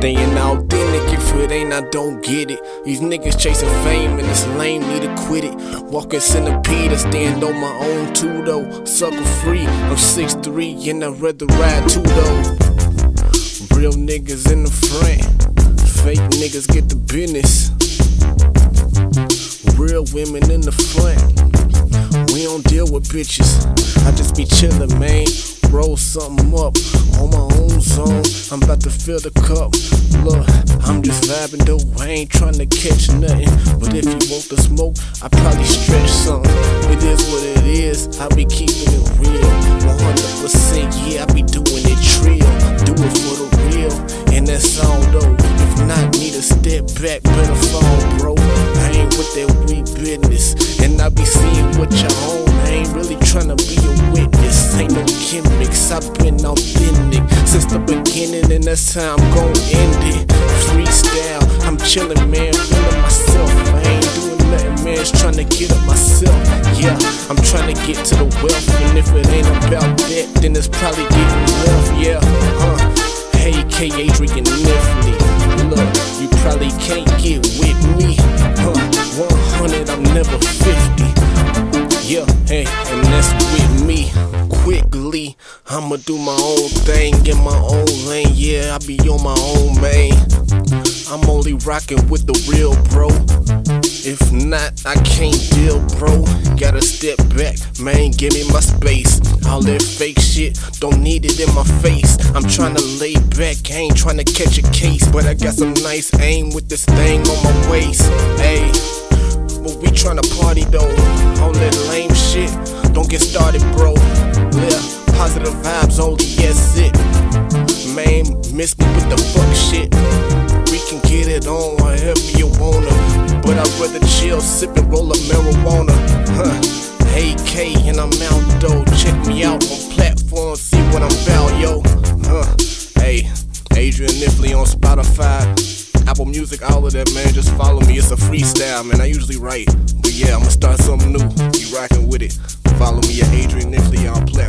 Staying authentic, if it ain't, I don't get it. These niggas chasing fame and it's lame, need to quit it. Walking centipede, I stand on my own too though. Sucker free, I'm 6'3 and I'd rather ride too though. Real niggas in the front, fake niggas get the business. Real women in the front, we don't deal with bitches. I just be chillin', man roll something up on my own zone. I'm about to fill the cup. Look, I'm just vibing though, I ain't trying to catch nothing. But if you want the smoke, I probably stretch something. It is what it is, I be keeping it real. 100% yeah, I be doing it trill. Do it for the real, and that's all though. If not, need a step back, better fall, bro. I ain't with that weak business, and I be seeing what you own. I've been authentic since the beginning, and that's how I'm gon' end it. Freestyle, I'm chillin', man, feeling myself. I ain't doing nothing, man, just trying to get up myself. Yeah, I'm trying to get to the wealth, and if it ain't about that, then it's probably getting wealth. Yeah, huh? Hey, K. Adrian Kniffley. Look, you probably can't get with me. Huh? 100, I'm never 50. Yeah, hey, and that's with me. Quickly, I'ma do my own thing in my own lane. Yeah, I be on my own, man. I'm only rocking with the real, bro. If not, I can't deal, bro. Gotta step back, man. Give me my space. All that fake shit, don't need it in my face. I'm trying to lay back, ain't trying to catch a case. But I got some nice aim with this thing on my waist. Hey, but we tryna party though. All that lame shit, don't get started, bro. Positive vibes only, yes, it. Man, miss me with the fuck shit. We can get it on however you wanna. But I'd rather chill, sip and roll a marijuana. Huh. Hey K, and I'm out though. Check me out on platforms, see what I'm about, yo. Huh. Hey, Adrian Kniffley on Spotify. Apple Music, all of that, man. Just follow me. It's a freestyle, man. I usually write. But yeah, I'm gonna start something new. You rockin' with it. Follow me at Adrian Kniffley on platforms.